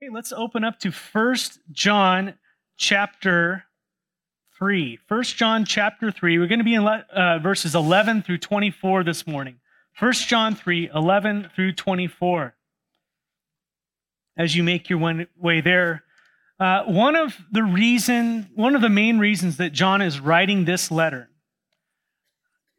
Okay, let's open up to First John chapter 3. 1 John chapter 3. We're going to be in uh, verses 11 through 24 this morning. 1 John 3, 11 through 24. As you make your way there, uh, one of the reason, one of the main reasons that John is writing this letter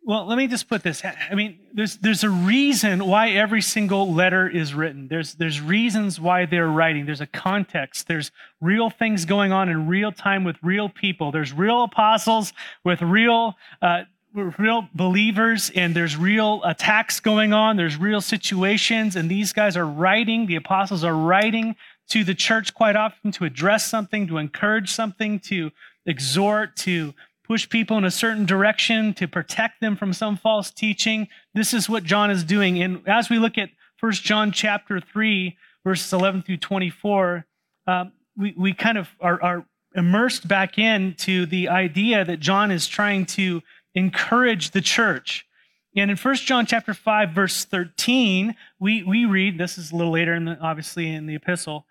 well, let me just put this. I mean, there's there's a reason why every single letter is written. There's there's reasons why they're writing. There's a context. There's real things going on in real time with real people. There's real apostles with real uh, real believers, and there's real attacks going on. There's real situations, and these guys are writing. The apostles are writing to the church quite often to address something, to encourage something, to exhort, to push people in a certain direction to protect them from some false teaching. This is what John is doing. And as we look at 1 John chapter 3, verses 11 through 24, uh, we, we kind of are, are immersed back into the idea that John is trying to encourage the church. And in 1 John chapter 5, verse 13, we, we read, this is a little later, in the, obviously, in the epistle,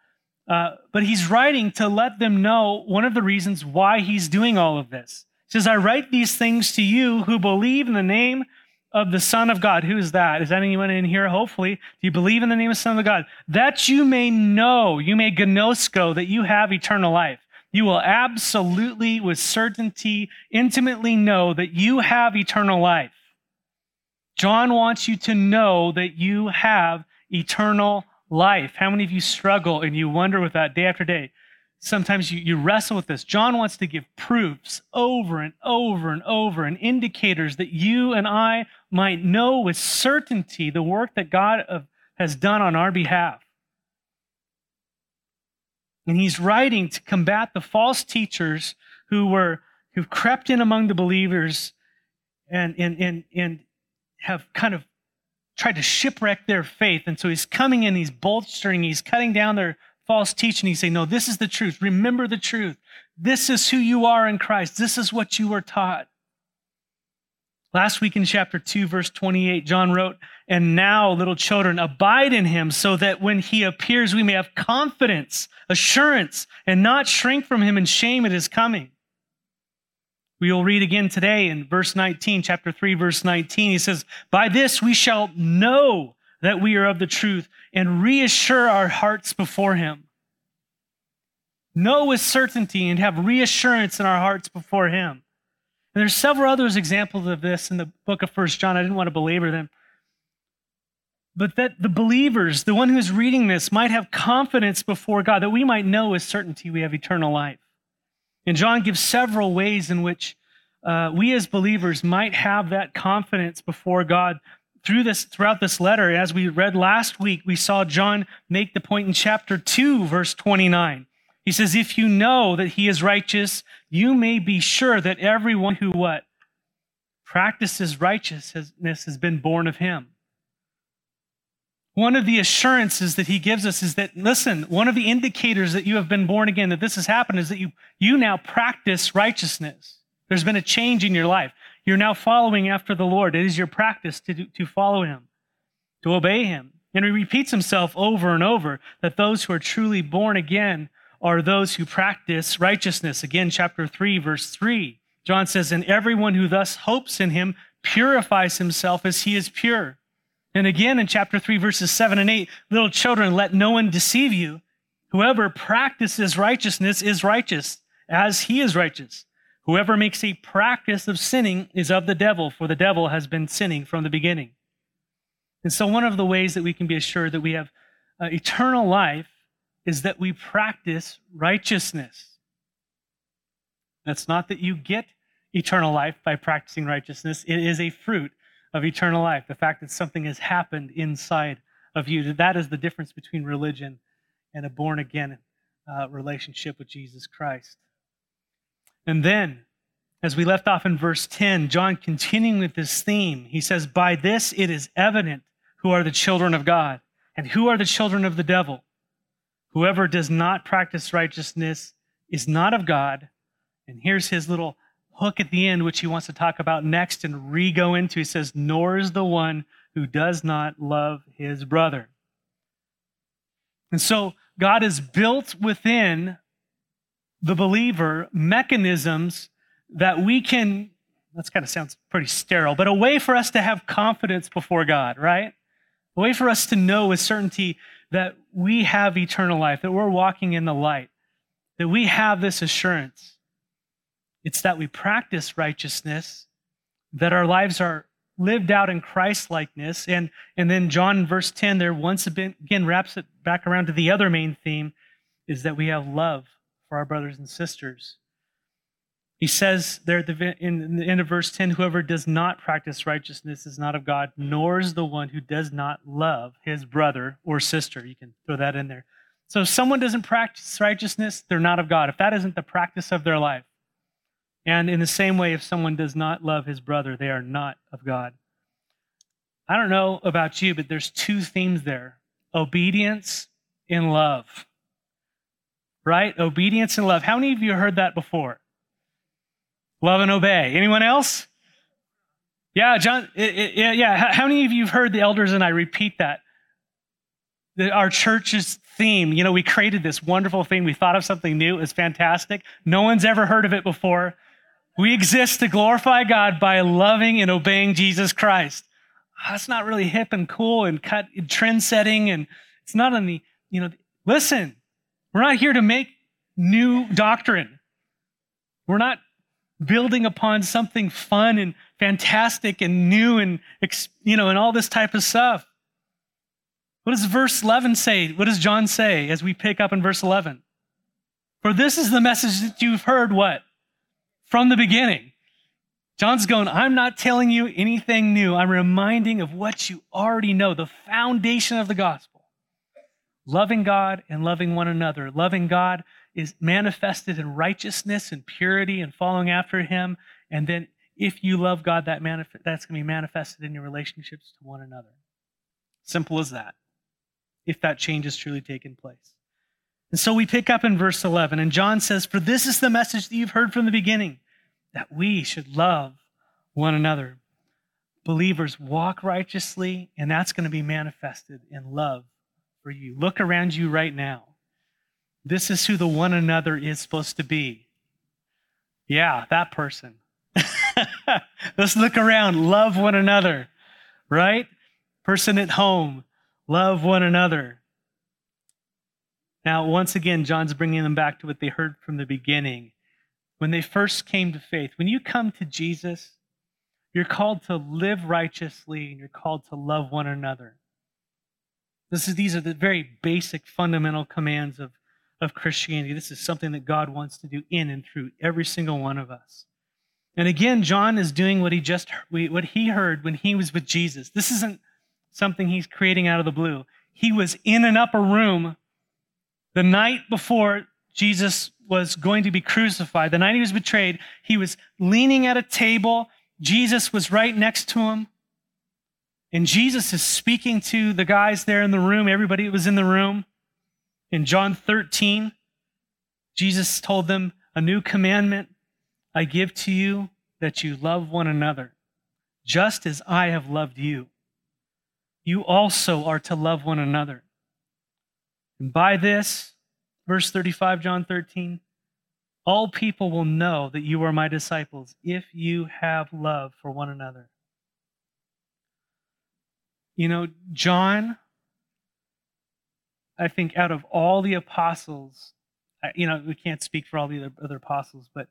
uh, but he's writing to let them know one of the reasons why he's doing all of this says, I write these things to you who believe in the name of the Son of God. Who is that? Is that anyone in here? Hopefully. Do you believe in the name of the Son of God? That you may know, you may ginosko, that you have eternal life. You will absolutely, with certainty, intimately know that you have eternal life. John wants you to know that you have eternal life. How many of you struggle and you wonder with that day after day? Sometimes you, you wrestle with this. John wants to give proofs over and over and over and indicators that you and I might know with certainty the work that God has done on our behalf. And he's writing to combat the false teachers who were who've crept in among the believers and and and, and have kind of tried to shipwreck their faith. And so he's coming in, he's bolstering, he's cutting down their false teaching. He's saying, no, this is the truth. Remember the truth. This is who you are in Christ. This is what you were taught. Last week in chapter 2, verse 28, John wrote, And now, little children, abide in him, so that when he appears, we may have confidence, assurance, and not shrink from him in shame at his coming. We will read again today in verse 19, chapter 3, verse 19. He says, By this we shall know that we are of the truth and reassure our hearts before Him. Know with certainty and have reassurance in our hearts before Him. And there's several others examples of this in the book of First John. I didn't want to belabor them. But that the believers, the one who's reading this, might have confidence before God, that we might know with certainty we have eternal life. And John gives several ways in which uh, we as believers might have that confidence before God through this throughout this letter as we read last week we saw john make the point in chapter 2 verse 29 he says if you know that he is righteous you may be sure that everyone who what? Practices righteousness has been born of him. One of the assurances that he gives us is that listen one of the indicators that you have been born again that this has happened is that you you now practice righteousness. There's been a change in your life you're now following after the Lord. It is your practice to, to follow him, to obey him. And he repeats himself over and over that those who are truly born again are those who practice righteousness. Again, chapter 3, verse 3. John says, And everyone who thus hopes in him purifies himself as he is pure. And again in chapter 3, verses 7 and 8, little children, let no one deceive you. Whoever practices righteousness is righteous, as he is righteous. Whoever makes a practice of sinning is of the devil, for the devil has been sinning from the beginning. And so, one of the ways that we can be assured that we have uh, eternal life is that we practice righteousness. That's not that you get eternal life by practicing righteousness, it is a fruit of eternal life. The fact that something has happened inside of you. That is the difference between religion and a born again uh, relationship with Jesus Christ. And then, as we left off in verse 10, John continuing with this theme, he says, By this it is evident who are the children of God and who are the children of the devil. Whoever does not practice righteousness is not of God. And here's his little hook at the end, which he wants to talk about next and re go into. He says, Nor is the one who does not love his brother. And so God has built within the believer mechanisms that we can, that's kind of sounds pretty sterile, but a way for us to have confidence before God, right? A way for us to know with certainty that we have eternal life, that we're walking in the light, that we have this assurance. It's that we practice righteousness, that our lives are lived out in Christ likeness. And, and then John, verse 10, there once again wraps it back around to the other main theme is that we have love for our brothers and sisters. He says there at the, in the end of verse 10 whoever does not practice righteousness is not of God, nor is the one who does not love his brother or sister. You can throw that in there. So if someone doesn't practice righteousness, they're not of God. If that isn't the practice of their life, and in the same way, if someone does not love his brother, they are not of God. I don't know about you, but there's two themes there obedience and love. Right? Obedience and love. How many of you heard that before? Love and obey. Anyone else? Yeah, John, it, yeah. How many of you have heard the elders and I repeat that? Our church's theme, you know, we created this wonderful thing. We thought of something new. It's fantastic. No one's ever heard of it before. We exist to glorify God by loving and obeying Jesus Christ. Ah, that's not really hip and cool and cut and trend setting, and it's not on the, you know, listen, we're not here to make new doctrine. We're not building upon something fun and fantastic and new and, you know, and all this type of stuff. What does verse 11 say? What does John say as we pick up in verse 11? For this is the message that you've heard what? from the beginning. John's going, I'm not telling you anything new. I'm reminding of what you already know, the foundation of the gospel. Loving God and loving one another. Loving God is manifested in righteousness and purity and following after Him. And then if you love God, that manif- that's going to be manifested in your relationships to one another. Simple as that, if that change has truly taken place. And so we pick up in verse 11, and John says, For this is the message that you've heard from the beginning, that we should love one another. Believers walk righteously, and that's going to be manifested in love for you. Look around you right now. This is who the one another is supposed to be. Yeah, that person. Let's look around. Love one another, right? Person at home, love one another. Now, once again, John's bringing them back to what they heard from the beginning. When they first came to faith, when you come to Jesus, you're called to live righteously and you're called to love one another. This is, these are the very basic fundamental commands of, of Christianity. This is something that God wants to do in and through every single one of us. And again, John is doing what he just what he heard when he was with Jesus. This isn't something he's creating out of the blue. He was in an upper room the night before Jesus was going to be crucified, the night he was betrayed, he was leaning at a table. Jesus was right next to him. And Jesus is speaking to the guys there in the room, everybody that was in the room. In John 13, Jesus told them, A new commandment I give to you that you love one another, just as I have loved you. You also are to love one another. And by this, verse 35, John 13, all people will know that you are my disciples if you have love for one another. You know, John, I think out of all the apostles, you know, we can't speak for all the other, other apostles, but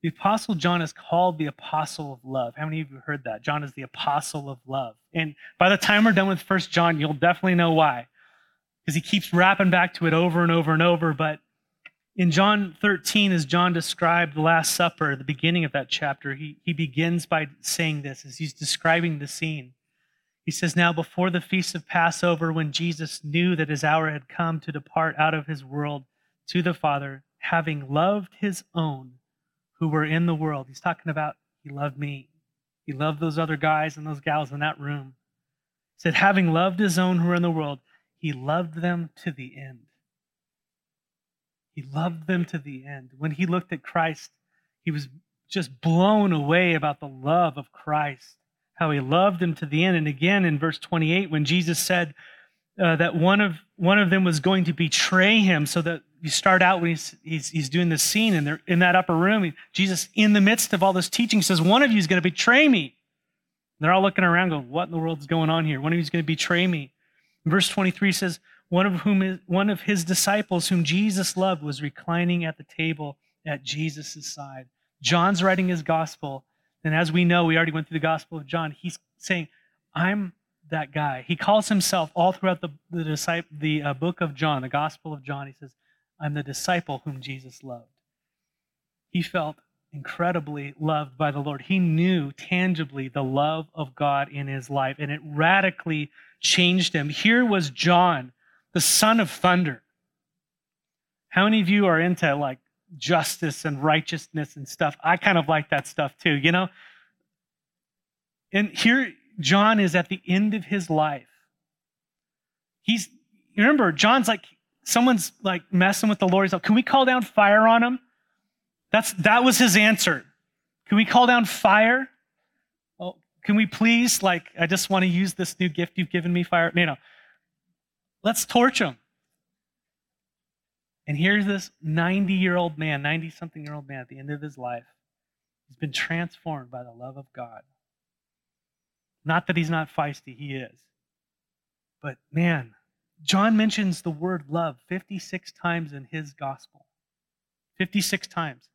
the apostle John is called the apostle of love. How many of you heard that? John is the apostle of love. And by the time we're done with First John, you'll definitely know why because he keeps wrapping back to it over and over and over. But in John 13, as John described the Last Supper, the beginning of that chapter, he, he begins by saying this as he's describing the scene. He says, Now before the feast of Passover, when Jesus knew that his hour had come to depart out of his world to the Father, having loved his own who were in the world, he's talking about he loved me. He loved those other guys and those gals in that room. He said, having loved his own who were in the world, he loved them to the end. He loved them to the end. When he looked at Christ, he was just blown away about the love of Christ, how he loved him to the end. And again in verse 28, when Jesus said, uh, that one of one of them was going to betray him. So that you start out when he's he's, he's doing this scene and they're in that upper room. Jesus, in the midst of all this teaching, says, "One of you is going to betray me." And they're all looking around, going, "What in the world is going on here? One of you is going to betray me." verse 23 says, "One of whom is, one of his disciples, whom Jesus loved, was reclining at the table at Jesus' side." John's writing his gospel, and as we know, we already went through the Gospel of John. He's saying, "I'm that guy. He calls himself all throughout the the, disciple, the uh, book of John, the Gospel of John. He says, "I'm the disciple whom Jesus loved." He felt incredibly loved by the Lord. He knew tangibly the love of God in his life, and it radically changed him. Here was John, the son of thunder. How many of you are into like justice and righteousness and stuff? I kind of like that stuff too, you know? And here John is at the end of his life. He's, remember, John's like, someone's like messing with the Lord. He's like, can we call down fire on him? That's, that was his answer. Can we call down fire? Oh, can we please, like, I just want to use this new gift you've given me, fire. No, no. Let's torch him. And here's this 90 year old man, 90 something year old man at the end of his life. He's been transformed by the love of God. Not that he's not feisty, he is. But man, John mentions the word love 56 times in his gospel. 56 times.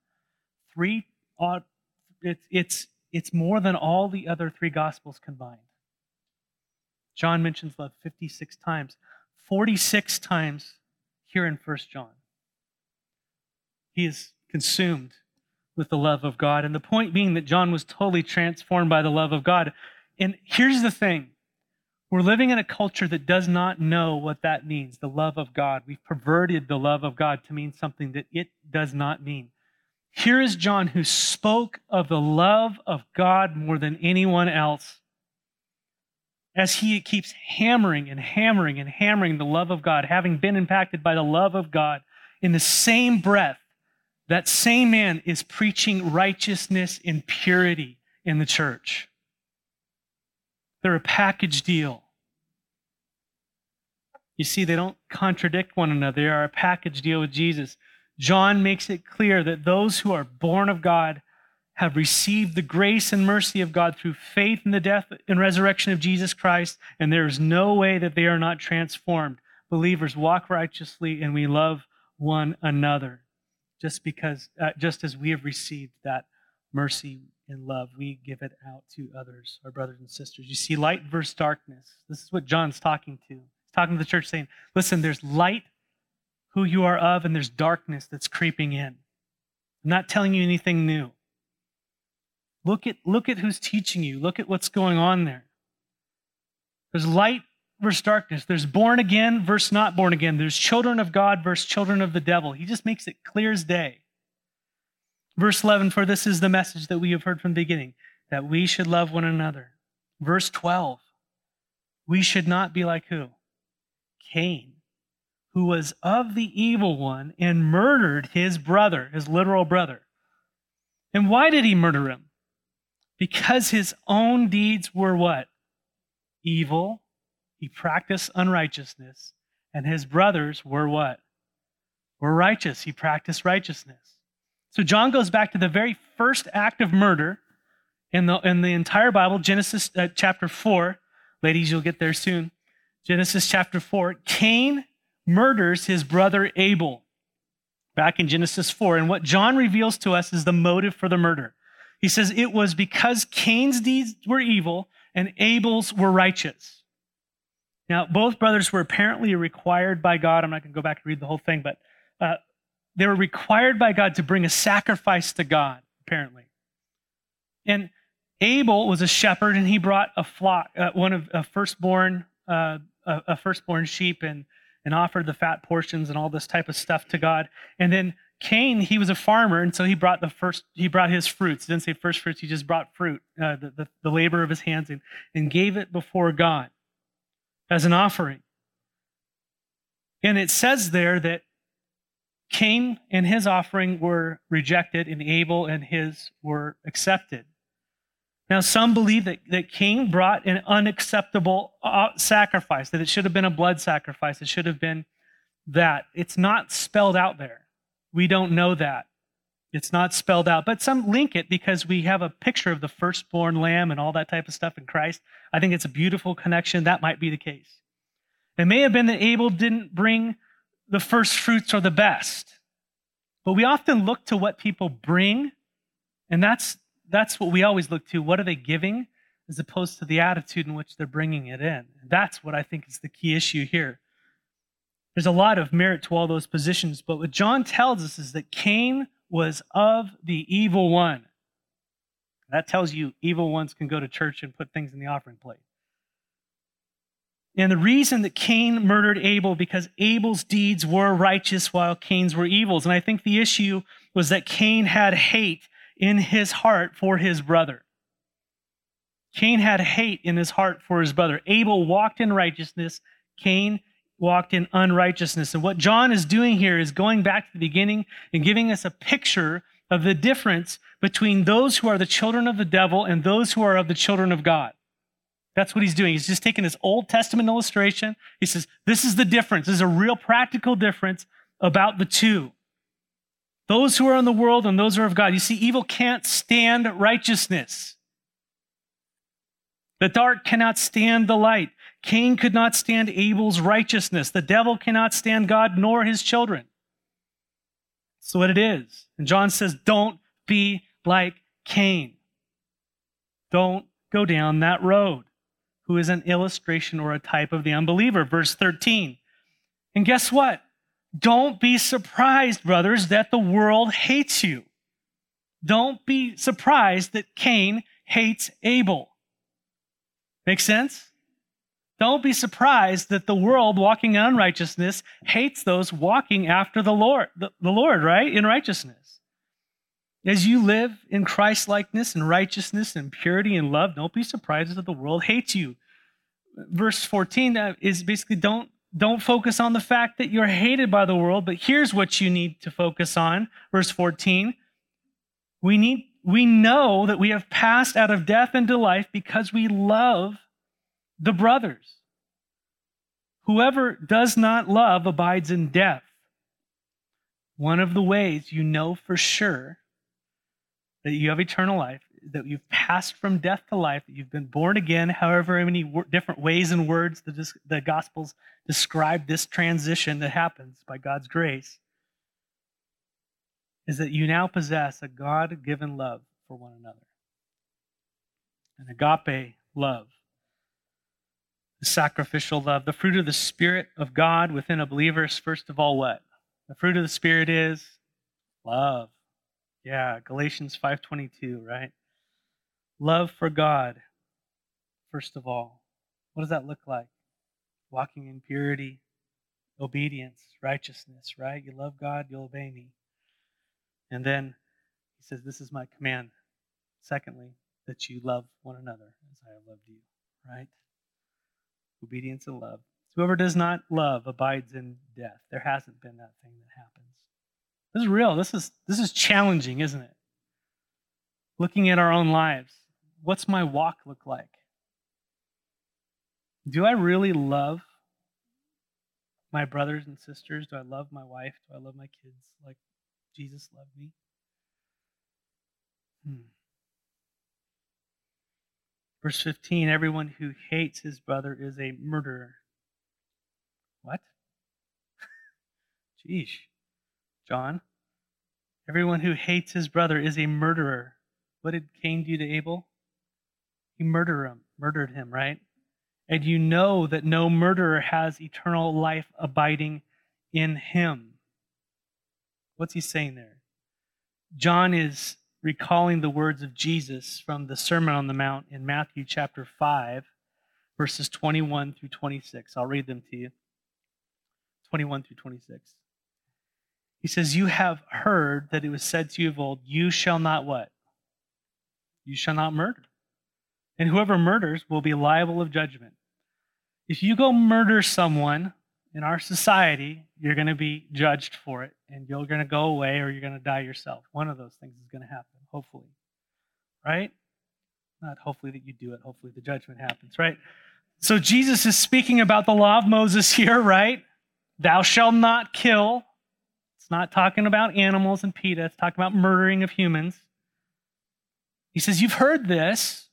Three, uh, it's, it's, it's more than all the other three gospels combined. John mentions love 56 times, 46 times here in 1 John. He is consumed with the love of God. And the point being that John was totally transformed by the love of God. And here's the thing we're living in a culture that does not know what that means the love of God. We've perverted the love of God to mean something that it does not mean. Here is John who spoke of the love of God more than anyone else. As he keeps hammering and hammering and hammering the love of God, having been impacted by the love of God, in the same breath, that same man is preaching righteousness and purity in the church. They're a package deal. You see, they don't contradict one another. They are a package deal with Jesus. John makes it clear that those who are born of God have received the grace and mercy of God through faith in the death and resurrection of Jesus Christ, and there is no way that they are not transformed. Believers walk righteously and we love one another just because uh, just as we have received that mercy and love, we give it out to others, our brothers and sisters. You see, light versus darkness. This is what John's talking to. He's talking to the church saying, listen, there's light who you are of, and there's darkness that's creeping in. I'm not telling you anything new. Look at, look at who's teaching you. Look at what's going on there. There's light versus darkness. There's born again versus not born again. There's children of God versus children of the devil. He just makes it clear as day. Verse 11, for this is the message that we have heard from the beginning, that we should love one another. Verse 12, we should not be like who? Cain, who was of the evil one and murdered his brother, his literal brother. And why did he murder him? Because his own deeds were what? Evil. He practiced unrighteousness. And his brothers were what? Were righteous. He practiced righteousness. So John goes back to the very first act of murder in the, in the entire Bible, Genesis uh, chapter 4. Ladies, you'll get there soon. Genesis chapter 4. Cain murders his brother Abel back in Genesis 4. And what John reveals to us is the motive for the murder. He says it was because Cain's deeds were evil and Abel's were righteous. Now, both brothers were apparently required by God. I'm not going to go back and read the whole thing, but uh, they were required by God to bring a sacrifice to God, apparently. And Abel was a shepherd, and he brought a flock, uh, one of a firstborn, uh, a, firstborn sheep, and and offered the fat portions and all this type of stuff to God. And then Cain, he was a farmer, and so he brought the first, he brought his fruits. He didn't say first fruits; he just brought fruit, uh, the, the the labor of his hands, and, and gave it before God as an offering. And it says there that Cain and his offering were rejected, and Abel and his were accepted. Now, some believe that, that Cain brought an unacceptable uh, sacrifice, that it should have been a blood sacrifice. It should have been that. It's not spelled out there. We don't know that. It's not spelled out, but some link it because we have a picture of the firstborn lamb and all that type of stuff in Christ. I think it's a beautiful connection. That might be the case. It may have been that Abel didn't bring the first fruits or the best, but we often look to what people bring, and that's that's what we always look to. What are they giving, as opposed to the attitude in which they're bringing it in? That's what I think is the key issue here. There's a lot of merit to all those positions, but what John tells us is that Cain was of the evil one. That tells you evil ones can go to church and put things in the offering plate. And the reason that Cain murdered Abel because Abel's deeds were righteous while Cain's were evils. And I think the issue was that Cain had hate in his heart for his brother. Cain had hate in his heart for his brother. Abel walked in righteousness. Cain walked in unrighteousness. And what John is doing here is going back to the beginning and giving us a picture of the difference between those who are the children of the devil and those who are of the children of God. That's what he's doing. He's just taking this Old Testament illustration. He says, This is the difference. This is a real practical difference about the two. Those who are in the world and those who are of God. You see, evil can't stand righteousness. The dark cannot stand the light. Cain could not stand Abel's righteousness. The devil cannot stand God nor his children. That's what it is. And John says, don't be like Cain. Don't go down that road, who is an illustration or a type of the unbeliever. Verse 13. And guess what? Don't be surprised, brothers, that the world hates you. Don't be surprised that Cain hates Abel. Make sense? Don't be surprised that the world walking in unrighteousness hates those walking after the Lord, the, the Lord, right? In righteousness. As you live in Christ likeness and righteousness and purity and love, don't be surprised that the world hates you. Verse 14 uh, is basically don't don't focus on the fact that you're hated by the world, but here's what you need to focus on. Verse 14. We need we know that we have passed out of death into life because we love the brothers. Whoever does not love abides in death. One of the ways you know for sure that you have eternal life, that you've passed from death to life, that you've been born again, however many different ways and words the, the Gospels describe this transition that happens by God's grace, is that you now possess a God given love for one another. An agape love sacrificial love. The fruit of the Spirit of God within a believer is, first of all, what? The fruit of the Spirit is love. Yeah, Galatians 5.22, right? Love for God, first of all. What does that look like? Walking in purity, obedience, righteousness, right? You love God, you'll obey me. And then he says, This is my command. Secondly, that you love one another as I have loved you, right? Obedience and love. Whoever does not love abides in death. There hasn't been that thing that happens. This is real. This is this is challenging, isn't it? Looking at our own lives. What's my walk look like? Do I really love my brothers and sisters? Do I love my wife? Do I love my kids like Jesus loved me? Hmm. Verse 15 Everyone who hates his brother is a murderer. What? Jeez. John. Everyone who hates his brother is a murderer. What did Cain do to Abel? He murdered him, murdered him, right? And you know that no murderer has eternal life abiding in him. What's he saying there? John is recalling the words of Jesus from the Sermon on the Mount in Matthew chapter 5, verses 21 through 26. I'll read them to you. 21 through 26. He says, You have heard that it was said to you of old, You shall not what? You shall not murder. And whoever murders will be liable of judgment. If you go murder someone, in our society, you're going to be judged for it and you're going to go away or you're going to die yourself. One of those things is going to happen, hopefully. Right? Not hopefully that you do it, hopefully the judgment happens, right? So Jesus is speaking about the law of Moses here, right? Thou shalt not kill. It's not talking about animals and PETA, it's talking about murdering of humans. He says, You've heard this,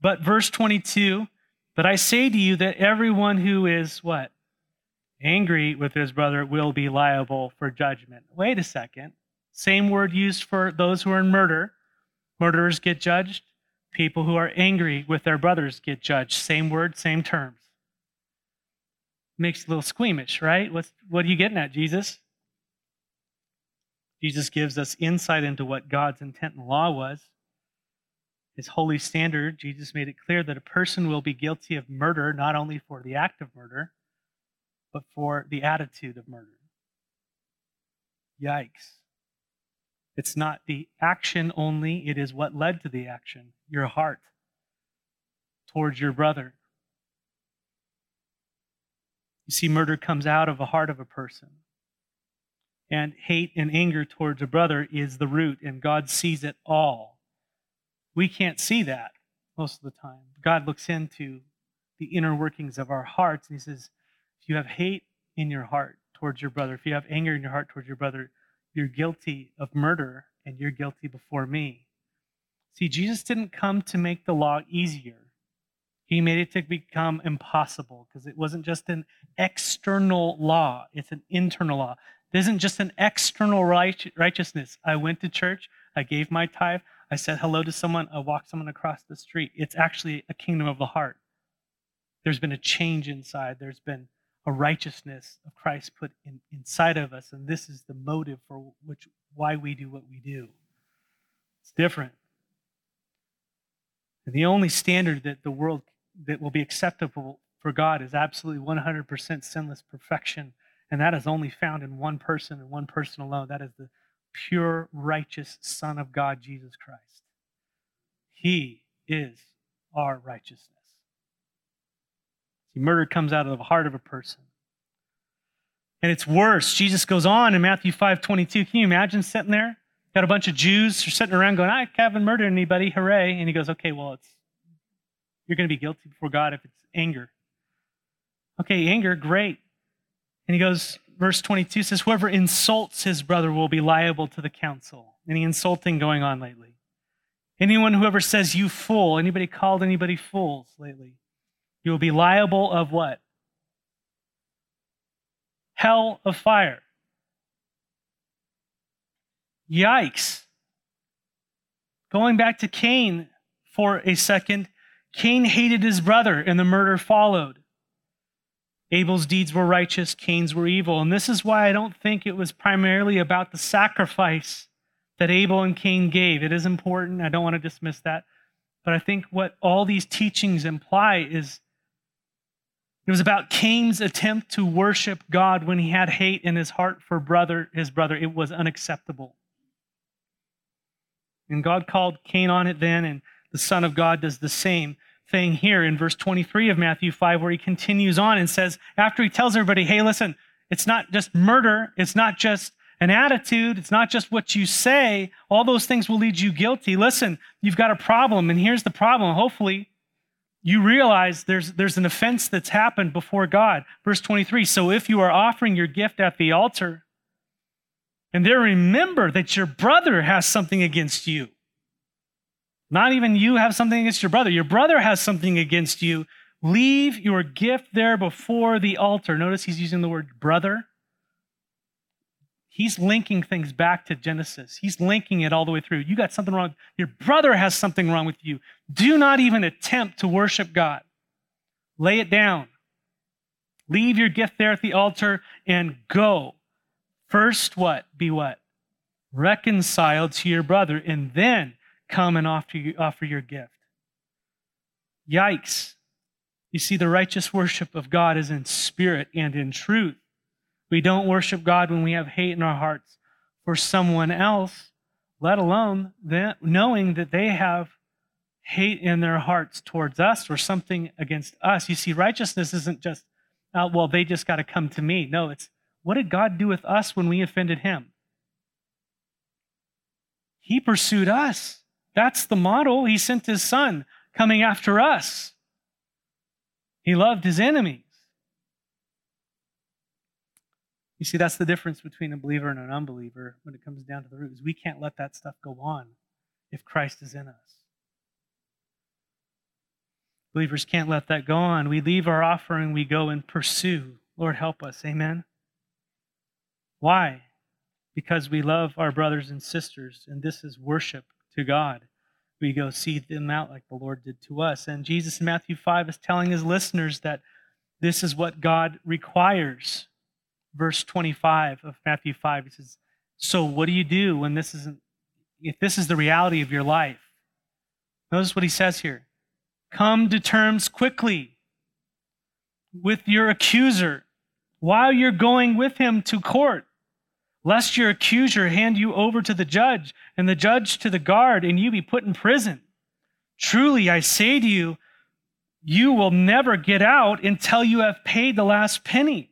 but verse 22, but I say to you that everyone who is what? Angry with his brother will be liable for judgment. Wait a second. Same word used for those who are in murder. Murderers get judged. People who are angry with their brothers get judged. Same word, same terms. Makes a little squeamish, right? What's, what are you getting at, Jesus? Jesus gives us insight into what God's intent in the law was. His holy standard, Jesus made it clear that a person will be guilty of murder not only for the act of murder, but for the attitude of murder. Yikes. It's not the action only, it is what led to the action, your heart towards your brother. You see, murder comes out of the heart of a person. And hate and anger towards a brother is the root, and God sees it all. We can't see that most of the time. God looks into the inner workings of our hearts, and He says, if you have hate in your heart towards your brother, if you have anger in your heart towards your brother, you're guilty of murder and you're guilty before me. See, Jesus didn't come to make the law easier. He made it to become impossible because it wasn't just an external law, it's an internal law. It isn't just an external righteousness. I went to church, I gave my tithe, I said hello to someone, I walked someone across the street. It's actually a kingdom of the heart. There's been a change inside, there's been a righteousness of Christ put in, inside of us, and this is the motive for which why we do what we do. It's different. And the only standard that the world that will be acceptable for God is absolutely 100% sinless perfection, and that is only found in one person and one person alone. That is the pure, righteous Son of God, Jesus Christ. He is our righteousness. Murder comes out of the heart of a person. And it's worse. Jesus goes on in Matthew 5 22. Can you imagine sitting there? Got a bunch of Jews sitting around going, I haven't murdered anybody, hooray. And he goes, Okay, well, it's you're going to be guilty before God if it's anger. Okay, anger, great. And he goes, verse 22 says, Whoever insults his brother will be liable to the council. Any insulting going on lately? Anyone who ever says you fool, anybody called anybody fools lately? You will be liable of what? Hell of fire. Yikes. Going back to Cain for a second, Cain hated his brother, and the murder followed. Abel's deeds were righteous, Cain's were evil. And this is why I don't think it was primarily about the sacrifice that Abel and Cain gave. It is important. I don't want to dismiss that. But I think what all these teachings imply is it was about Cain's attempt to worship God when he had hate in his heart for brother, his brother. It was unacceptable. And God called Cain on it then, and the Son of God does the same thing here in verse 23 of Matthew 5, where he continues on and says, after he tells everybody, hey, listen, it's not just murder, it's not just an attitude, it's not just what you say, all those things will lead you guilty. Listen, you've got a problem, and here's the problem. Hopefully, you realize there's, there's an offense that's happened before God. Verse 23 So if you are offering your gift at the altar, and there remember that your brother has something against you, not even you have something against your brother, your brother has something against you, leave your gift there before the altar. Notice he's using the word brother. He's linking things back to Genesis. He's linking it all the way through. You got something wrong. Your brother has something wrong with you. Do not even attempt to worship God. Lay it down. Leave your gift there at the altar and go. First, what? Be what? Reconciled to your brother, and then come and offer, you, offer your gift. Yikes. You see, the righteous worship of God is in spirit and in truth. We don't worship God when we have hate in our hearts for someone else, let alone that, knowing that they have hate in their hearts towards us or something against us. You see, righteousness isn't just, oh, well, they just got to come to me. No, it's what did God do with us when we offended him? He pursued us That's the model. He sent his son coming after us. He loved his enemies. You see, that's the difference between a believer and an unbeliever when it comes down to the root, is we can't let that stuff go on if Christ is in us. Believers can't let that go on. We leave our offering, we go and pursue. Lord, help us. Amen. Why? Because we love our brothers and sisters, and this is worship to God. We go see them out like the Lord did to us. And Jesus in Matthew 5 is telling his listeners that this is what God requires verse 25 of Matthew 5. He says, So what do you do when this isn't, if this is the reality of your life? Notice what he says here Come to terms quickly with your accuser while you're going with him to court, lest your accuser hand you over to the judge, and the judge to the guard, and you be put in prison. Truly, I say to you, you will never get out until you have paid the last penny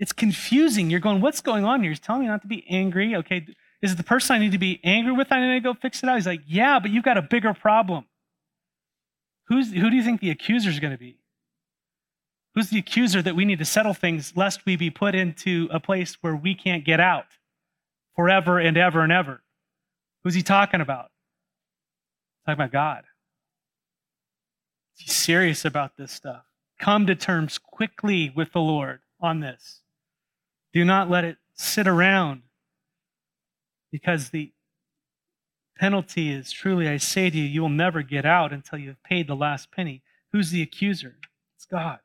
it's confusing. You're going, what's going on here? He's telling me not to be angry. Okay, is it the person I need to be angry with? I need to go fix it out. He's like, yeah, but you've got a bigger problem. Who's, who do you think the accuser is going to be? Who's the accuser that we need to settle things lest we be put into a place where we can't get out forever and ever and ever? Who's he talking about? Talking about God. He's serious about this stuff. Come to terms quickly with the Lord on this. Do not let it sit around because the penalty is truly, I say to you, you will never get out until you have paid the last penny. Who's the accuser? It's God.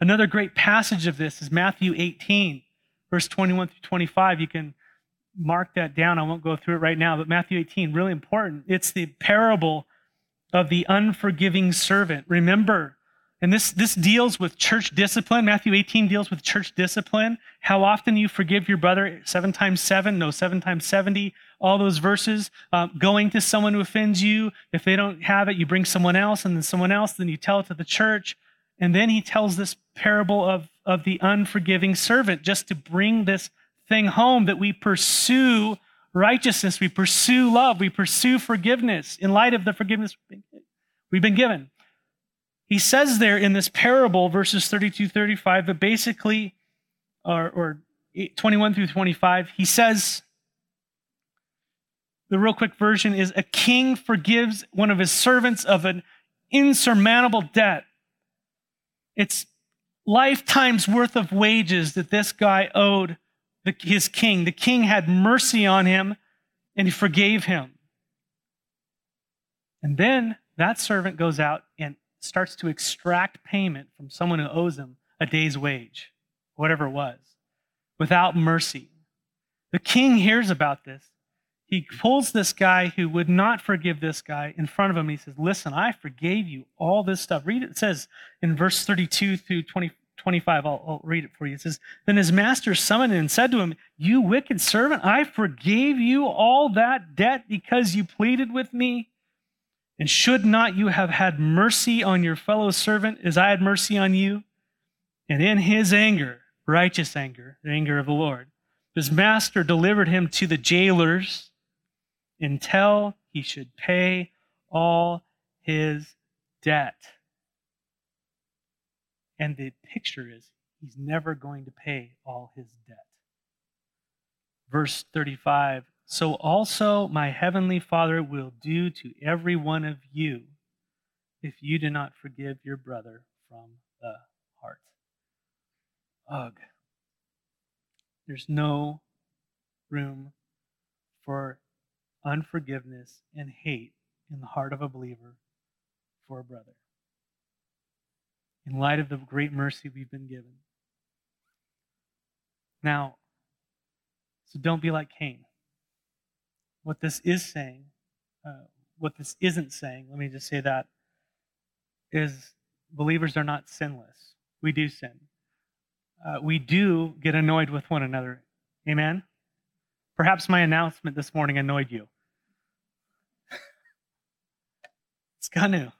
Another great passage of this is Matthew 18, verse 21 through 25. You can mark that down. I won't go through it right now, but Matthew 18, really important. It's the parable of the unforgiving servant. Remember, and this, this deals with church discipline. Matthew 18 deals with church discipline. How often you forgive your brother? Seven times seven? No, seven times 70. All those verses. Uh, going to someone who offends you. If they don't have it, you bring someone else, and then someone else, then you tell it to the church. And then he tells this parable of, of the unforgiving servant just to bring this thing home that we pursue righteousness, we pursue love, we pursue forgiveness in light of the forgiveness we've been given he says there in this parable, verses 32 35, but basically, or, or 21 through 25, he says, the real quick version is a king forgives one of his servants of an insurmountable debt. It's lifetime's worth of wages that this guy owed the, his king. The king had mercy on him and he forgave him. And then that servant goes out starts to extract payment from someone who owes him a day's wage, whatever it was, without mercy. The king hears about this. He pulls this guy who would not forgive this guy in front of him. He says, Listen, I forgave you all this stuff. Read it. It says in verse 32 through 20, 25, I'll, I'll read it for you. It says, Then his master summoned him and said to him, You wicked servant, I forgave you all that debt because you pleaded with me. And should not you have had mercy on your fellow servant as I had mercy on you? And in his anger, righteous anger, the anger of the Lord, his master delivered him to the jailers until he should pay all his debt. And the picture is he's never going to pay all his debt. Verse 35 so also my heavenly Father will do to every one of you if you do not forgive your brother from the heart. Ugh. There's no room for unforgiveness and hate in the heart of a believer for a brother. In light of the great mercy we've been given. Now, so don't be like Cain. What this is saying, uh, what this isn't saying, let me just say that, is believers are not sinless. We do sin. Uh, we do get annoyed with one another. Amen? Perhaps my announcement this morning annoyed you. it's gonna.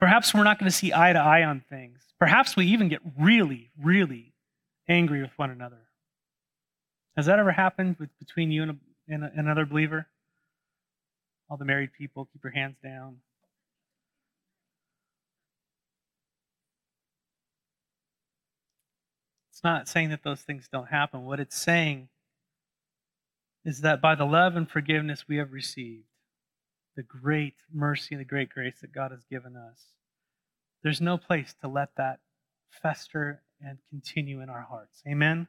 Perhaps we're not going to see eye to eye on things. Perhaps we even get really, really angry with one another. Has that ever happened with, between you and a, and another believer? All the married people, keep your hands down. It's not saying that those things don't happen. What it's saying is that by the love and forgiveness we have received, the great mercy and the great grace that God has given us, there's no place to let that fester and continue in our hearts. Amen?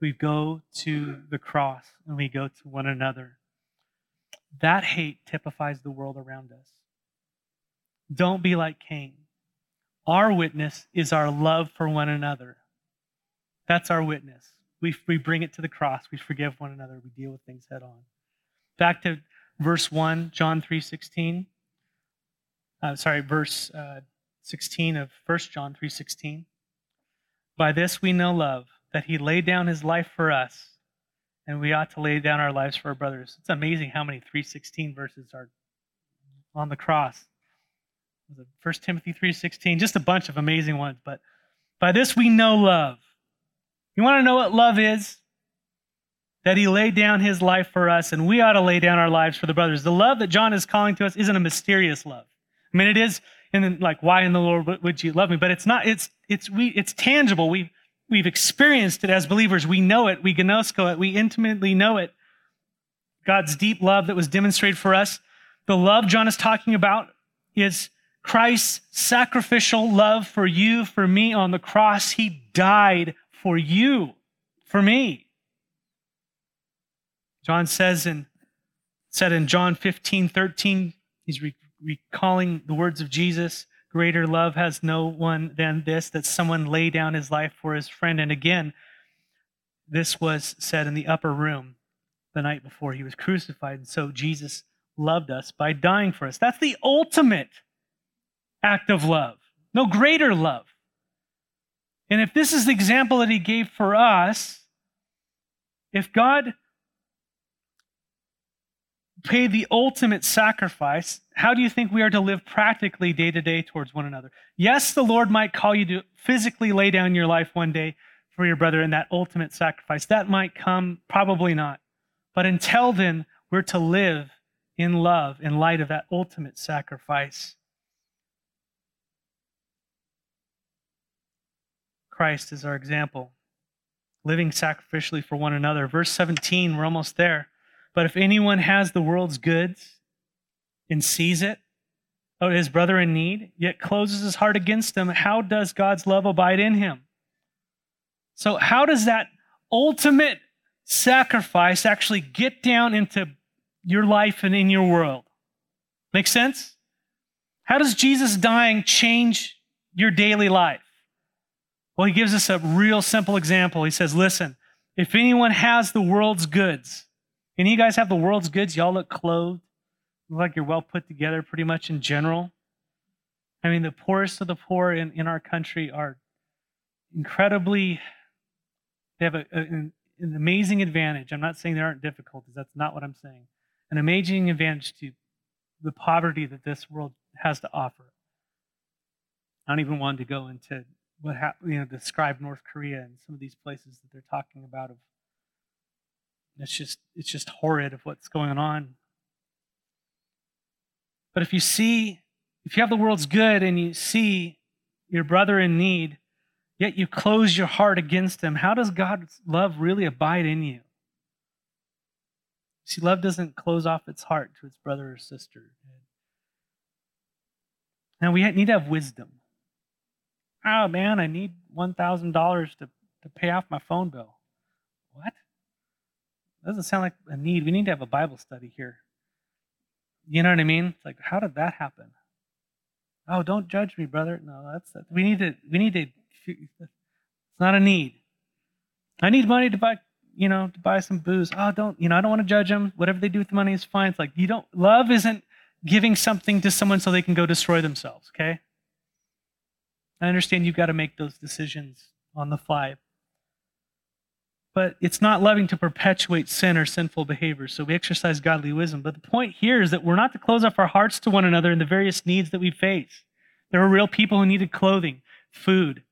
We go to the cross and we go to one another. That hate typifies the world around us. Don't be like Cain. Our witness is our love for one another. That's our witness. We, we bring it to the cross. We forgive one another. We deal with things head on. Back to verse 1, John 3 16. Uh, sorry, verse uh, 16 of 1 John 3 16. By this we know love, that he laid down his life for us, and we ought to lay down our lives for our brothers. It's amazing how many 316 verses are on the cross. First Timothy 3:16, just a bunch of amazing ones, but by this we know love. You want to know what love is? That he laid down his life for us, and we ought to lay down our lives for the brothers. The love that John is calling to us isn't a mysterious love. I mean, it is and then like why in the lord would you love me but it's not it's it's we it's tangible we've we've experienced it as believers. We know it. We ginosko it. We intimately know it. God's deep love that was demonstrated for us. The love john is talking about is christ's sacrificial love for you for me on the cross. He died for you for me. John says in said in john 15 13 he's re- recalling the words of Jesus greater love has no one than this that someone lay down his life for his friend. And again this was said in the upper room the night before he was crucified. And so jesus loved us by dying for us. That's the ultimate act of love. No greater love. And if this is the example that he gave for us if god paid the ultimate sacrifice, how do you think we are to live practically day to day towards one another? Yes, the Lord might call you to physically lay down your life one day for your brother in that ultimate sacrifice. That might come, probably not. But until then, we're to live in love in light of that ultimate sacrifice. Christ is our example, living sacrificially for one another. Verse 17, we're almost there. But if anyone has the world's goods and sees it, oh, his brother in need, yet closes his heart against him, how does God's love abide in him? So, how does that ultimate sacrifice actually get down into your life and in your world? Make sense? How does Jesus dying change your daily life? Well, he gives us a real simple example. He says, Listen, if anyone has the world's goods, and you guys have the world's goods? Y'all look clothed. Like you're well put together pretty much in general. I mean, the poorest of the poor in, in our country are incredibly, they have a, a, an amazing advantage. I'm not saying there aren't difficulties. That's not what I'm saying. An amazing advantage to the poverty that this world has to offer. I don't even want to go into what ha- you know describe North Korea and some of these places that they're talking about of it's just it's just horrid of what's going on. But if you see, if you have the world's good and you see your brother in need, yet you close your heart against him, how does God's love really abide in you? See, love doesn't close off its heart to its brother or sister. Now we need to have wisdom. Oh man, I need $1,000 to, to pay off my phone bill. What? doesn't sound like a need. We need to have a Bible study here. You know what I mean? It's like, how did that happen? Oh, don't judge me, brother. No, that's we need to. We need to. It's not a need. I need money to buy, you know, to buy some booze. Oh, don't, you know, I don't want to judge them. Whatever they do with the money is fine. It's like you don't. Love isn't giving something to someone so they can go destroy themselves. Okay. I understand you've got to make those decisions on the fly, but it's not loving to perpetuate sin or sinful behavior. So we exercise godly wisdom. But the point here is that we're not to close off our hearts to one another in the various needs that we face. There are real people who needed clothing, food,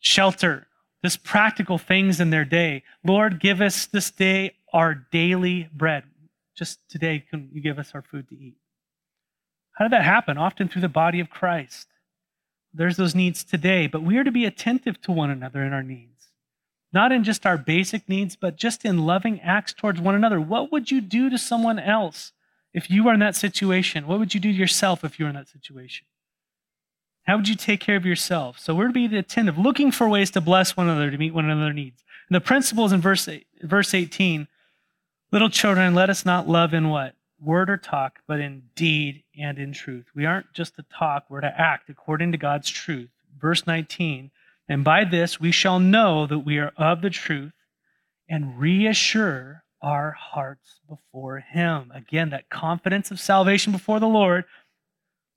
shelter, just practical things in their day. Lord, give us this day our daily bread. just today, can you give us our food to eat? How did that happen? Often through the body of Christ. There's those needs today, but we are to be attentive to one another in our needs. Not in just our basic needs, but just in loving acts towards one another. What would you do to someone else if you were in that situation? What would you do to yourself if you were in that situation? How would you take care of yourself? So we're to be attentive, looking for ways to bless one another, to meet one another's needs. And the principles in verse, verse 18 Little children, let us not love in what? Word or talk, but in deed and in truth. We aren't just to talk, we're to act according to God's truth. Verse 19 And by this we shall know that we are of the truth and reassure our hearts before Him. Again, that confidence of salvation before the Lord.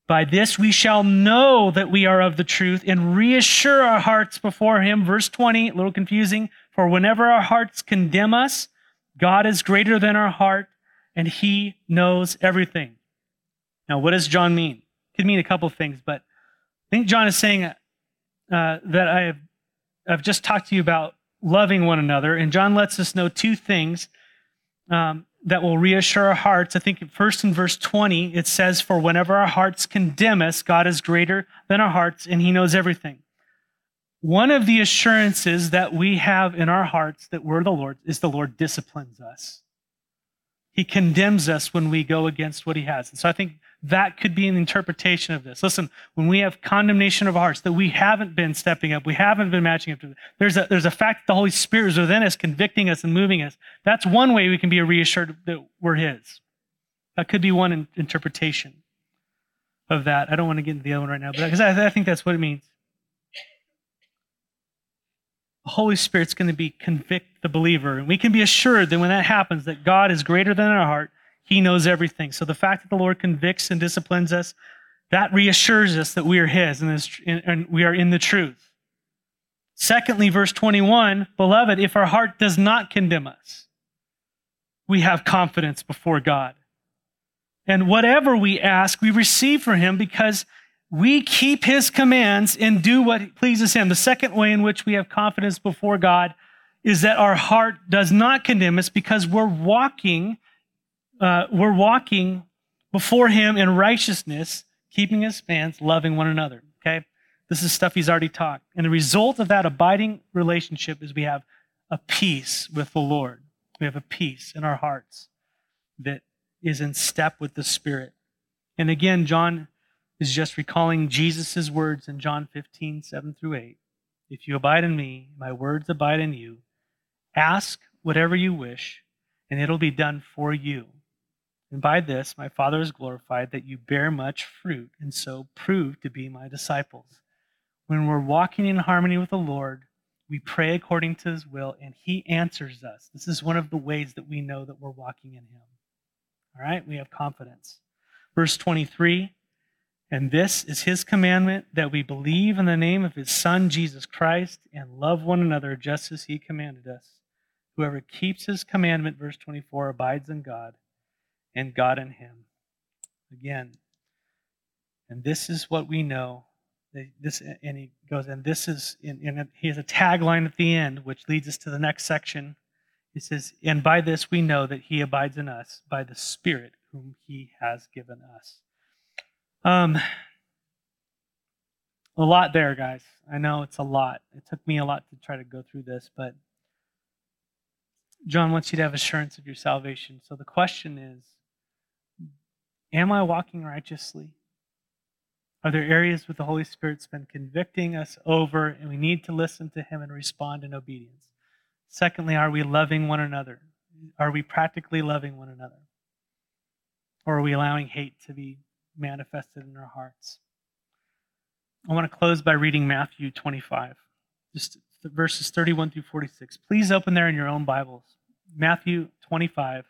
By this we shall know that we are of the truth and reassure our hearts before Him. Verse 20, a little confusing. For whenever our hearts condemn us, God is greater than our heart and he knows everything. Now, what does John mean? It could mean a couple of things, but I think John is saying uh, that I have I've just talked to you about loving one another, and John lets us know two things um, that will reassure our hearts. I think first in verse 20, it says, For whenever our hearts condemn us, God is greater than our hearts, and he knows everything. One of the assurances that we have in our hearts that we're the Lord is the Lord disciplines us. He condemns us when we go against what he has. And so I think that could be an interpretation of this. Listen, when we have condemnation of our hearts, that we haven't been stepping up, we haven't been matching up to. There's a, there's a fact that the Holy Spirit is within us, convicting us and moving us. That's one way we can be reassured that we're his. That could be one in, interpretation of that. I don't want to get into the other one right now, but because I, I think that's what it means the Holy Spirit's going to be convict the believer. And we can be assured that when that happens, that God is greater than our heart. He knows everything. So the fact that the Lord convicts and disciplines us, that reassures us that we are His and, we are in the truth. Secondly, verse 21 Beloved, if our heart does not condemn us, we have confidence before God. And whatever we ask, we receive from Him because we keep his commands and do what pleases him. The second way in which we have confidence before God is that our heart does not condemn us because we're walking, uh, we're walking before him in righteousness, keeping his commands, loving one another. Okay? This is stuff he's already taught. And the result of that abiding relationship is we have a peace with the Lord. We have a peace in our hearts that is in step with the Spirit. And again, John is just recalling Jesus' words in John 15, 7 through 8. If you abide in me, my words abide in you. Ask whatever you wish, and it'll be done for you. And by this, my Father is glorified that you bear much fruit, and so prove to be my disciples. When we're walking in harmony with the Lord, we pray according to his will, and he answers us. This is one of the ways that we know that we're walking in him. All right? We have confidence. Verse 23 and this is his commandment that we believe in the name of his Son, Jesus Christ, and love one another just as he commanded us. Whoever keeps his commandment, verse 24, abides in God, and God in him. Again, and this is what we know. This, and he goes, and this is, and he has a tagline at the end, which leads us to the next section. He says, and by this we know that he abides in us, by the Spirit whom he has given us. Um, a lot there, guys. I know it's a lot. It took me a lot to try to go through this, but John wants you to have assurance of your salvation. So the question is Am I walking righteously? Are there areas where the Holy Spirit's been convicting us over and we need to listen to Him and respond in obedience? Secondly, are we loving one another? Are we practically loving one another? Or are we allowing hate to be manifested in our hearts. I want to close by reading Matthew 25, just verses 31 through 46. Please open there in your own Bibles. Matthew 25.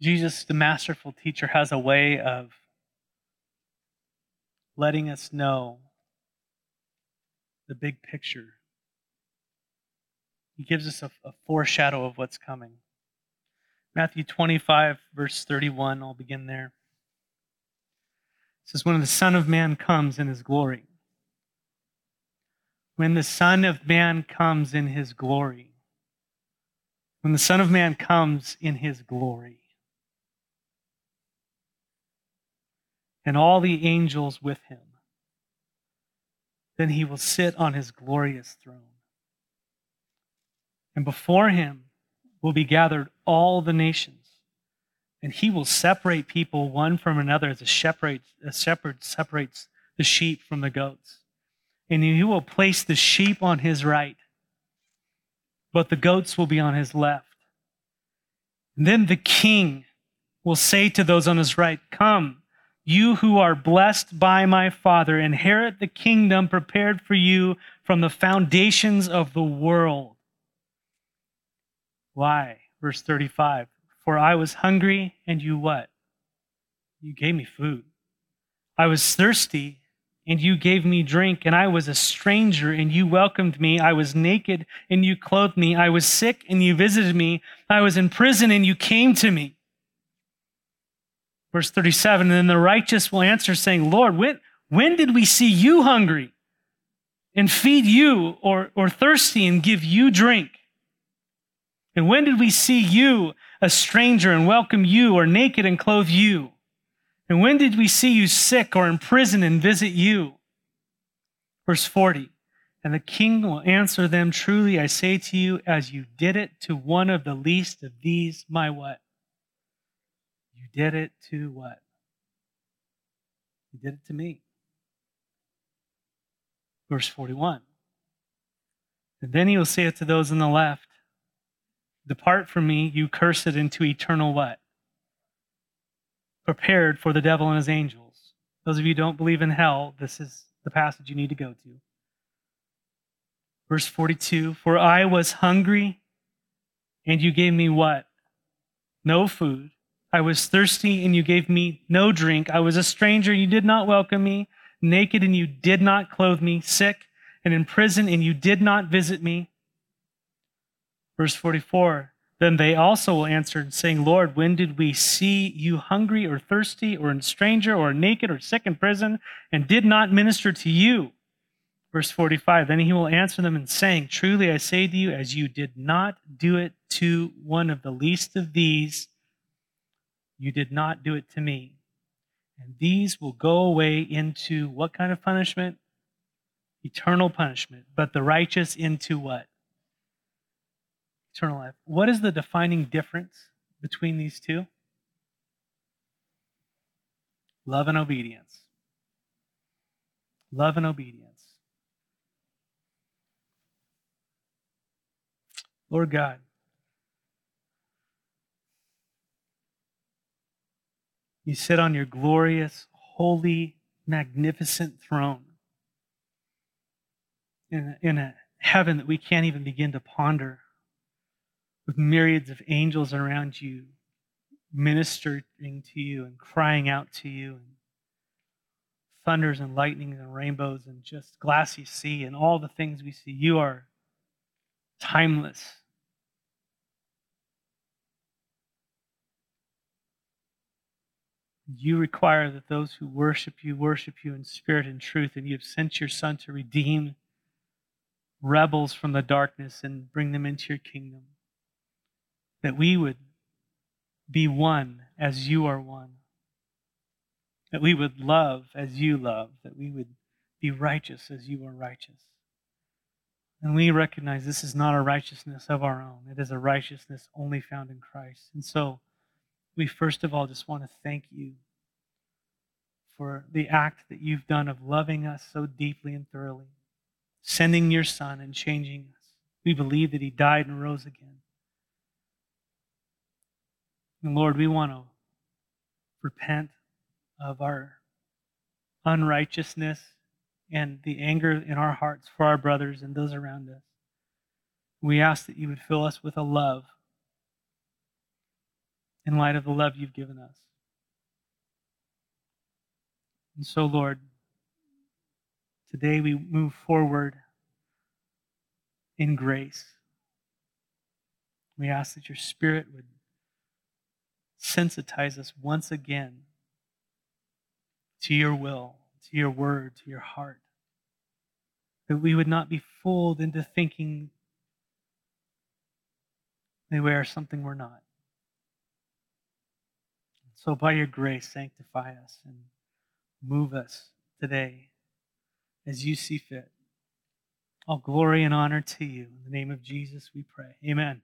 Jesus, the masterful teacher, has a way of letting us know the big picture. He gives us a, a foreshadow of what's coming. Matthew 25, verse 31, I'll begin there. It says, When the Son of Man comes in his glory. When the Son of Man comes in his glory. When the Son of Man comes in his glory. And all the angels with him. Then he will sit on his glorious throne. And before him will be gathered all the nations and he will separate people one from another as a shepherd, a shepherd separates the sheep from the goats. And he will place the sheep on his right, but the goats will be on his left. And then the king will say to those on his right, Come, you who are blessed by my Father, inherit the kingdom prepared for you from the foundations of the world. Why? Verse 35 for I was hungry, and you what? You gave me food. I was thirsty, and you gave me drink. And I was a stranger, and you welcomed me. I was naked, and you clothed me. I was sick, and you visited me. I was in prison, and you came to me. Verse 37 And then the righteous will answer, saying, Lord, when, when did we see you hungry and feed you, or, or thirsty and give you drink? And when did we see you a stranger and welcome you, or naked and clothe you? And when did we see you sick or in prison and visit you? Verse 40 And the king will answer them, Truly I say to you, as you did it to one of the least of these, my what? Did it to what? You did it to me. Verse 41 And then he will say it to those on the left, Depart from me, you cursed, into eternal what? Prepared for the devil and his angels. Those of you don't believe in hell, this is the passage you need to go to. Verse 42 For I was hungry, and you gave me what? No food. I was thirsty, and you gave me no drink. I was a stranger, and you did not welcome me. Naked, and you did not clothe me. Sick, and in prison, and you did not visit me. Verse 44 Then they also answered, saying, Lord, when did we see you hungry or thirsty or in stranger or naked or sick in prison and did not minister to you? Verse 45 Then he will answer them and saying, Truly I say to you, as you did not do it to one of the least of these, you did not do it to me. And these will go away into what kind of punishment? Eternal punishment. But the righteous into what? eternal life. What is the defining difference between these two? Love and obedience. Love and obedience. Lord God, you sit on your glorious, holy, magnificent throne in a, in a heaven that we can't even begin to ponder with myriads of angels around you, ministering to you and crying out to you, and thunders and lightnings and rainbows and just glassy sea and all the things we see. You are timeless. You require that those who worship you worship you in spirit and truth, and you have sent your Son to redeem rebels from the darkness and bring them into your kingdom that we would be one as you are one, that we would love as you love, that we would be righteous as you are righteous. And we recognize this is not a righteousness of our own, it is a righteousness only found in Christ. And so we first of all just want to thank you for the act that you've done of loving us so deeply and thoroughly, sending your Son and changing us. We believe that He died and rose again. And Lord, we want to repent of our unrighteousness and the anger in our hearts for our brothers and those around us. We ask that you would fill us with a love in light of the love you've given us. And so, Lord, today we move forward in grace. We ask that your Spirit would sensitize us once again to your will, to your word, to your heart. That we would not be fooled into thinking that we are something we're not. So, by your grace, sanctify us and move us today as you see fit. All glory and honor to you. In the name of Jesus, we pray. Amen.